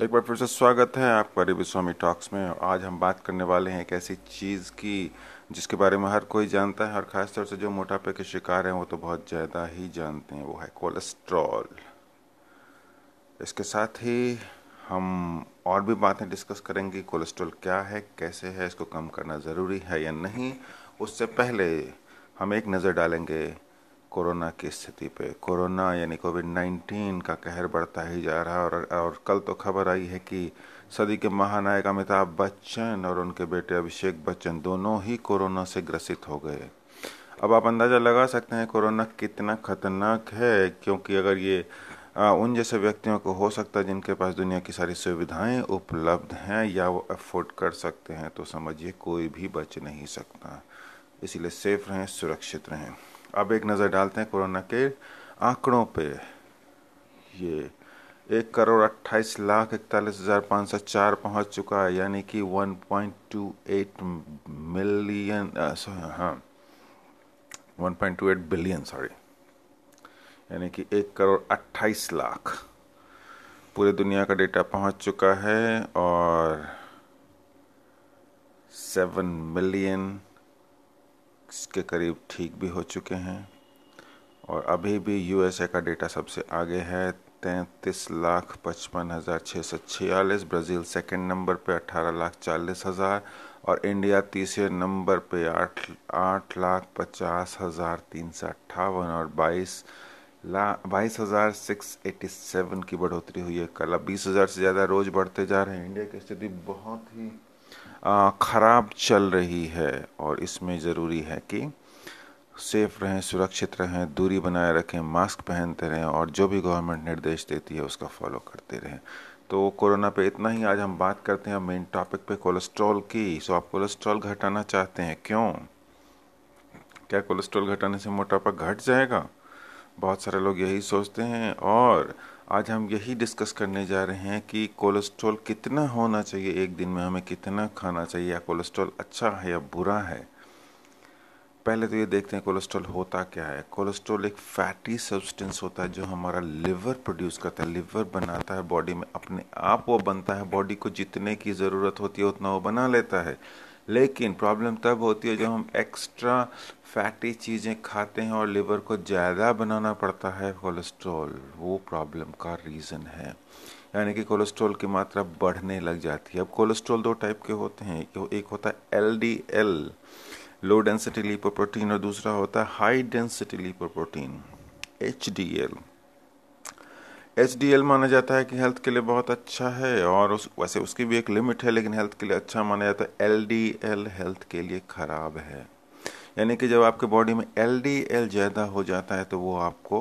एक बार फिर से स्वागत है आपका रिवि स्वामी टॉक्स में। आज हम बात करने वाले हैं एक ऐसी चीज़ की, जिसके बारे में हर कोई जानता है, और ख़ासतौर से जो मोटापे के शिकार हैं, वो तो बहुत ज़्यादा ही जानते हैं। वो है कोलेस्ट्रॉल। इसके साथ ही हम और भी बातें डिस्कस करेंगे, कोलेस्ट्रॉल क्या है, कैसे है, इसको कम करना ज़रूरी है या नहीं। उससे पहले हम एक नज़र डालेंगे कोरोना की स्थिति पे। कोरोना यानी कोविड 19 का कहर बढ़ता ही जा रहा है और, और कल तो खबर आई है कि सदी के महानायक अमिताभ बच्चन और उनके बेटे अभिषेक बच्चन दोनों ही कोरोना से ग्रसित हो गए। अब आप अंदाज़ा लगा सकते हैं कोरोना कितना खतरनाक है क्योंकि अगर ये आ, उन जैसे व्यक्तियों को हो सकता है जिनके पास दुनिया की सारी सुविधाएँ उपलब्ध हैं या वो अफोर्ड कर सकते हैं तो समझिए कोई भी बच नहीं सकता। इसीलिए सेफ़ रहें सुरक्षित रहें। अब एक नज़र डालते हैं कोरोना के आंकड़ों पे। ये एक करोड़ अट्ठाईस लाख इकतालीस हज़ार पाँच सौ चार पहुँच चुका है, यानी कि one point two eight million हाँ one point two eight billion, sorry, यानी कि एक करोड़ अट्ठाईस लाख। पूरे दुनिया का डेटा पहुँच चुका है और सेवन मिलियन के करीब ठीक भी हो चुके हैं। और अभी भी यूएसए का डेटा सबसे आगे है, तैंतीस लाख पचपन हज़ार छः सौ छियालीस, ब्राज़ील सेकेंड नंबर पे अठारह लाख चालीस हज़ार और इंडिया तीसरे नंबर पे आठ आठ लाख पचास हज़ार तीन सौ अट्ठावन और बाईस ला, बाईस हज़ार सिक्स एटी सेवन की बढ़ोतरी हुई है। कल अब बीस हज़ार से ज़्यादा रोज़ बढ़ते जा रहे हैं। इंडिया की स्थिति बहुत ही ख़राब चल रही है और इसमें ज़रूरी है कि सेफ़ रहें, सुरक्षित रहें, दूरी बनाए रखें, मास्क पहनते रहें और जो भी गवर्नमेंट निर्देश देती है उसका फॉलो करते रहें। तो कोरोना पे इतना ही आज हम बात करते हैं, मेन टॉपिक पे कोलेस्ट्रॉल की। सो आप कोलेस्ट्रॉल घटाना चाहते हैं क्यों? क्या कोलेस्ट्रॉल घटाने से मोटापा घट जाएगा? बहुत सारे लोग यही सोचते हैं और आज हम यही डिस्कस करने जा रहे हैं कि कोलेस्ट्रॉल कितना होना चाहिए एक दिन में, हमें कितना खाना चाहिए, या कोलेस्ट्रॉल अच्छा है या बुरा है। पहले तो ये देखते हैं कोलेस्ट्रॉल होता क्या है। कोलेस्ट्रॉल एक फैटी सब्सटेंस होता है जो हमारा लिवर प्रोड्यूस करता है। लिवर बनाता है बॉडी में, अपने आप वो बनता है। बॉडी को जितने की ज़रूरत होती है, उतना वो बना लेता है। लेकिन प्रॉब्लम तब होती है जब हम एक्स्ट्रा फैटी चीज़ें खाते हैं और लिवर को ज़्यादा बनाना पड़ता है कोलेस्ट्रॉल वो प्रॉब्लम का रीज़न है। यानी कि कोलेस्ट्रॉल की मात्रा बढ़ने लग जाती है। अब कोलेस्ट्रॉल दो टाइप के होते हैं। एक होता है L D L low density lipoprotein और दूसरा होता है high density lipoprotein H D L L माना जाता है कि हेल्थ के लिए बहुत अच्छा है और उस, वैसे उसकी भी एक लिमिट है, लेकिन हेल्थ के लिए अच्छा माना जाता है। एल डी एल हेल्थ के लिए ख़राब है। यानी कि जब आपके बॉडी में एल डी एल ज़्यादा हो जाता है तो वो आपको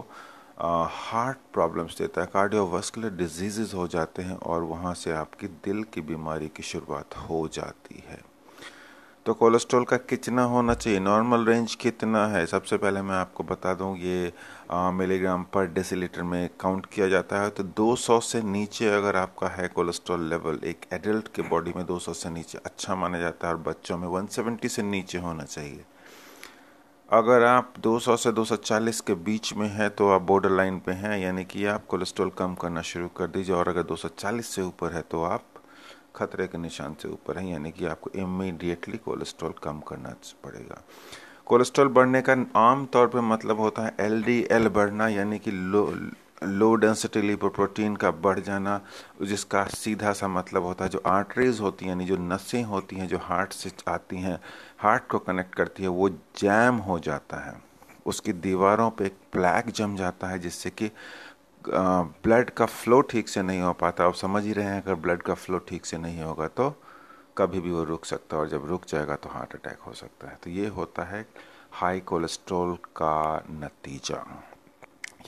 हार्ट प्रॉब्लम्स देता है कार्डियोवास्कुलर डिज़ीज़ हो जाते हैं और वहाँ से आपकी दिल की बीमारी की शुरुआत हो जाती है। तो कोलेस्ट्रॉल का कितना होना चाहिए? नॉर्मल रेंज कितना है? सबसे पहले मैं आपको बता दूँ, ये मिलीग्राम पर डेसीलीटर में काउंट किया जाता है। तो 200 से नीचे अगर आपका है कोलेस्ट्रॉल लेवल, एक एडल्ट के बॉडी में 200 से नीचे अच्छा माना जाता है और बच्चों में 170 से नीचे होना चाहिए। अगर आप 200 से 240 के बीच में हैं तो आप बॉर्डर लाइन पे हैं, यानी कि आप कोलेस्ट्रॉल कम करना शुरू कर दीजिए। और अगर 240 से ऊपर है तो आप खतरे के निशान से ऊपर है, यानी कि आपको इमीडिएटली कोलेस्ट्रॉल कम करना पड़ेगा। कोलेस्ट्रॉल बढ़ने का आम तौर पे मतलब होता है एलडीएल बढ़ना, यानी कि लो लो डेंसिटी लिपोप्रोटीन का बढ़ जाना, जिसका सीधा सा मतलब होता है जो आर्टरीज होती हैं, यानी जो नसें होती हैं, जो हार्ट से आती हैं हार्ट को कनेक्ट करती है, वो जैम हो जाता है। उसकी दीवारों पे एक प्लैक जम जाता है, जिससे कि ब्लड का फ्लो ठीक से नहीं हो पाता। आप समझ ही रहे हैं, अगर ब्लड का फ्लो ठीक से नहीं होगा तो कभी भी वो रुक सकता है और जब रुक जाएगा तो हार्ट अटैक हो सकता है। तो ये होता है हाई कोलेस्ट्रॉल का नतीजा।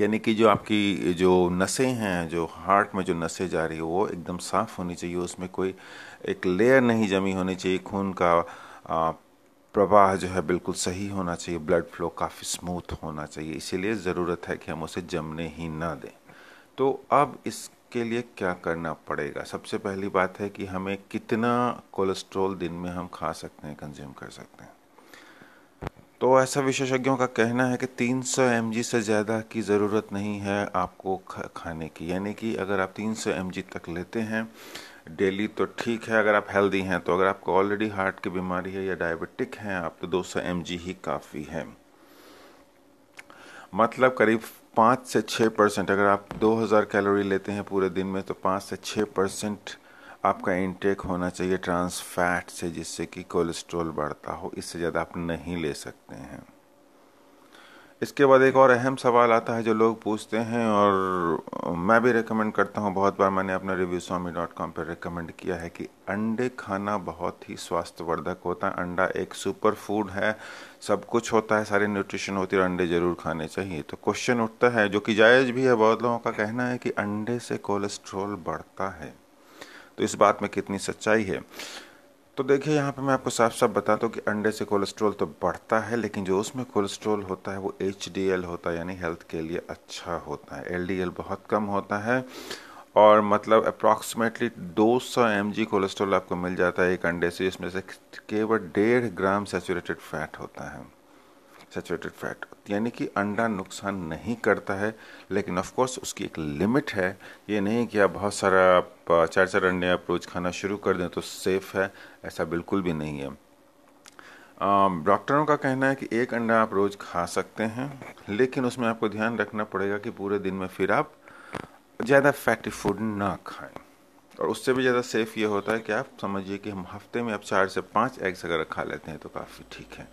यानी कि जो आपकी, जो नसें हैं, जो हार्ट में जो नसें जा रही है, वो एकदम साफ़ होनी चाहिए। उसमें कोई एक लेयर नहीं जमी होनी चाहिए। खून का प्रवाह जो है बिल्कुल सही होना चाहिए। ब्लड फ्लो काफ़ी स्मूथ होना चाहिए। इसीलिए ज़रूरत है कि हम उसे जमने ही ना दें। तो अब इसके लिए क्या करना पड़ेगा? सबसे पहली बात है कि हमें कितना कोलेस्ट्रॉल दिन में हम खा सकते हैं, कंज्यूम कर सकते हैं। तो ऐसा विशेषज्ञों का कहना है कि 300 सौ से ज़्यादा की ज़रूरत नहीं है आपको खाने की। यानी कि अगर आप 300 सौ तक लेते हैं, डेली तो ठीक है, अगर आप हेल्दी हैं तो अगर आपको ऑलरेडी हार्ट की बीमारी है या डायबिटिक हैं, आप तो 200 सौ ही काफ़ी है। मतलब करीब पाँच से छः परसेंट, अगर आप 2000 कैलोरी लेते हैं पूरे दिन में तो पाँच से छः परसेंट आपका इंटेक होना चाहिए ट्रांस फैट से, जिससे कि कोलेस्ट्रॉल बढ़ता हो। इससे ज़्यादा आप नहीं ले सकते हैं। इसके बाद एक और अहम सवाल आता है जो लोग पूछते हैं और मैं भी रिकमेंड करता हूँ। बहुत बार मैंने अपना रिव्यू स्वामी डॉट कॉम पर रिकमेंड किया है कि अंडे खाना बहुत ही स्वास्थ्यवर्धक होता है। अंडा एक सुपर फ़ूड है। सब कुछ होता है, सारी न्यूट्रिशन होती है अंडे ज़रूर खाने चाहिए। तो क्वेश्चन उठता है, जो कि जायज़ भी है, बहुत लोगों का कहना है कि अंडे से कोलेस्ट्रॉल बढ़ता है। तो इस बात में कितनी सच्चाई है। तो देखिए, यहाँ पे मैं आपको साफ़ साफ़ बता दूँ कि अंडे से कोलेस्ट्रॉल तो बढ़ता है, लेकिन जो उसमें कोलेस्ट्रॉल होता है, वो एचडीएल होता है, यानी हेल्थ के लिए अच्छा होता है। एलडीएल बहुत कम होता है और मतलब अप्रॉक्सीमेटली 200 सौ एम कोलेस्ट्रॉल आपको मिल जाता है एक अंडे से, जिसमें से केवल डेढ़ ग्राम सेचूरेटेड फैट होता है। सेचुरेटेड फैट यानी कि अंडा नुकसान नहीं करता है, लेकिन ऑफ़ कोर्स उसकी एक लिमिट है। ये नहीं कि आप बहुत सारा, आप चार चार अंडे आप रोज़ खाना शुरू कर दें तो सेफ़ है, ऐसा बिल्कुल भी नहीं है। डॉक्टरों का कहना है कि एक अंडा आप रोज़ खा सकते हैं, लेकिन उसमें आपको ध्यान रखना पड़ेगा कि पूरे दिन में फिर आप ज़्यादा फैटी फ़ूड ना खाएँ। और उससे भी ज़्यादा सेफ़ ये होता है कि आप समझिए कि हम हफ़्ते में आप चार से पाँच एग्स अगर खा लेते हैं तो काफ़ी ठीक है।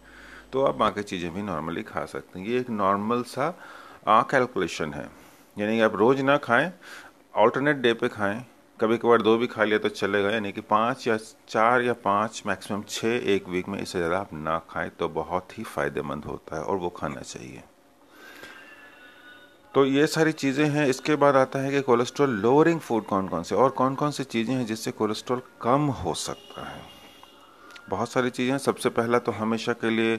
तो आप बाकी चीज़ें भी नॉर्मली खा सकते हैं। ये एक नॉर्मल सा कैलकुलेशन है। यानी कि आप रोज़ ना खाएँ ऑल्टरनेट डे पे खाएँ। कभी कभार दो भी खा लिया तो चलेगा। यानी कि पाँच या चार या पाँच मैक्सिमम छः एक वीक में इससे ज़्यादा आप ना खाएँ तो बहुत ही फ़ायदेमंद होता है और वो खाना चाहिए। तो ये सारी चीज़ें हैं। इसके बाद आता है कि कोलेस्ट्रॉल लोअरिंग फ़ूड कौन कौन से और कौन कौन सी चीज़ें हैं जिससे कोलेस्ट्रॉल कम हो सकता है। बहुत सारी चीज़ें सबसे पहला तो हमेशा के लिए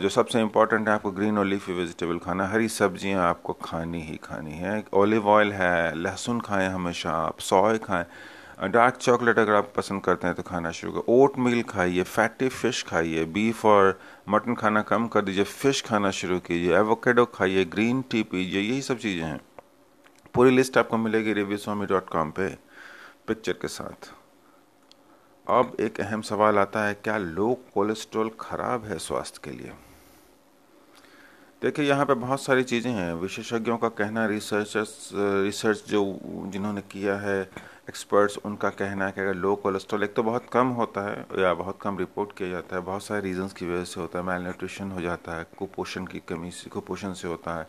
जो सबसे इम्पोर्टेंट है आपको ग्रीन और लीफी वेजिटेबल खाना। हरी सब्ज़ियाँ आपको खानी ही खानी है। ऑलिव ऑयल है, लहसुन खाएँ हमेशा आप सॉय खाएँ। डार्क चॉकलेट अगर आप पसंद करते हैं तो खाना शुरू करें। ओट मिल खाइए फैटी फ़िश खाइए बीफ और मटन खाना कम कर दीजिए फ़िश खाना शुरू कीजिए एवोकेडो खाइए ग्रीन टी पीजिए, यही सब चीज़ें हैं। पूरी लिस्ट आपको मिलेगी रिव्यू स्वामी डॉट कॉम पे पिक्चर के साथ। अब एक अहम सवाल आता है, क्या लो कोलेस्ट्रॉल खराब है स्वास्थ्य के लिए? देखिए, यहाँ पे बहुत सारी चीज़ें हैं। विशेषज्ञों का कहना, रिसर्चर्स, रिसर्च जो जिन्होंने किया है, एक्सपर्ट्स, उनका कहना है कि अगर लो कोलेस्ट्रॉल, एक तो बहुत कम होता है, या बहुत कम रिपोर्ट किया जाता है। बहुत सारे रीजंस की वजह से होता है। मेल न्यूट्रिशन हो जाता है, कुपोषण की कमी से, कुपोषण से होता है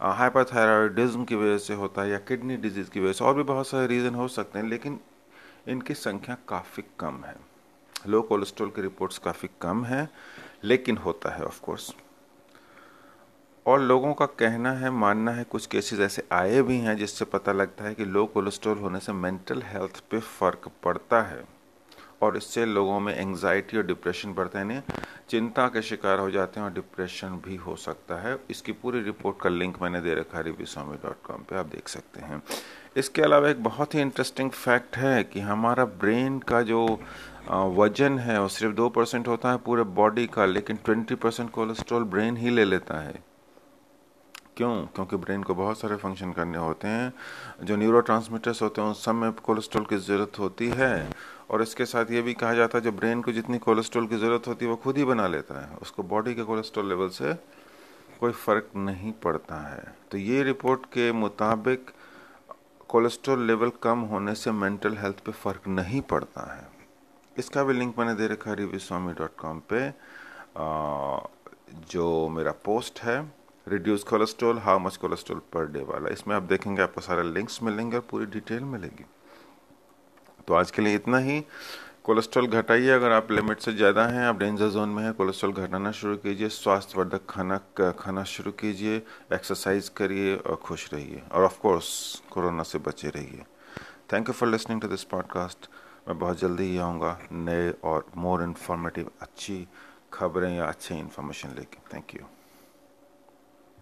हाइपरथायरॉयडिज्म की वजह से होता है, या किडनी डिज़ीज़ की वजह से, और भी बहुत सारे रीज़न हो सकते हैं। लेकिन इनकी संख्या काफ़ी कम है। लो कोलेस्ट्रॉल की रिपोर्ट्स काफ़ी कम है, लेकिन होता है ऑफ़ कोर्स और लोगों का कहना है, मानना है, कुछ केसेस ऐसे आए भी हैं जिससे पता लगता है कि लो कोलेस्ट्रॉल होने से मेंटल हेल्थ पे फ़र्क पड़ता है। और इससे लोगों में एंजाइटी और डिप्रेशन बढ़ता है चिंता के शिकार हो जाते हैं और डिप्रेशन भी हो सकता है। इसकी पूरी रिपोर्ट का लिंक मैंने दे रखा है रिव्यू स्वामी डॉट कॉम पर आप देख सकते हैं। इसके अलावा एक बहुत ही इंटरेस्टिंग फैक्ट है कि हमारा ब्रेन का जो वज़न है, वो सिर्फ़ दो परसेंट होता है पूरे बॉडी का, लेकिन ट्वेंटी परसेंट कोलेस्ट्रॉल ब्रेन ही ले लेता है। क्यों? क्योंकि ब्रेन को बहुत सारे फ़ंक्शन करने होते हैं। जो न्यूरो होते हैं, उन सब में कोलेस्ट्रॉल की ज़रूरत होती है। और इसके साथ ये भी कहा जाता है जो ब्रेन को जितनी कोलेस्ट्रॉल की ज़रूरत होती है वो खुद ही बना लेता है। उसको बॉडी के कोलेस्ट्रॉल लेवल से कोई फ़र्क नहीं पड़ता है। तो ये रिपोर्ट के मुताबिक कोलेस्ट्रॉल लेवल कम होने से मेंटल हेल्थ पे फ़र्क नहीं पड़ता है। इसका भी लिंक मैंने दे रखा है रिव्यू स्वामी डॉट कॉम पे। आ, जो मेरा पोस्ट है reduce cholesterol how much cholesterol per day वाला। इसमें आप देखेंगे आपको सारे लिंक्स मिलेंगे और पूरी डिटेल मिलेगी। तो आज के लिए इतना ही। कोलेस्ट्रॉल घटाइए, अगर आप लिमिट से ज़्यादा हैं, आप डेंजर जोन में हैं, कोलेस्ट्रॉल घटाना शुरू कीजिए, स्वास्थ्यवर्धक खाना खाना शुरू कीजिए, एक्सरसाइज करिए और खुश रहिए। और ऑफ़ कोर्स कोरोना से बचे रहिए। Thank you for listening to this podcast मैं बहुत जल्दी ही आऊँगा नए और मोर इन्फॉर्मेटिव अच्छी खबरें या अच्छी इन्फॉर्मेशन लेके। Thank you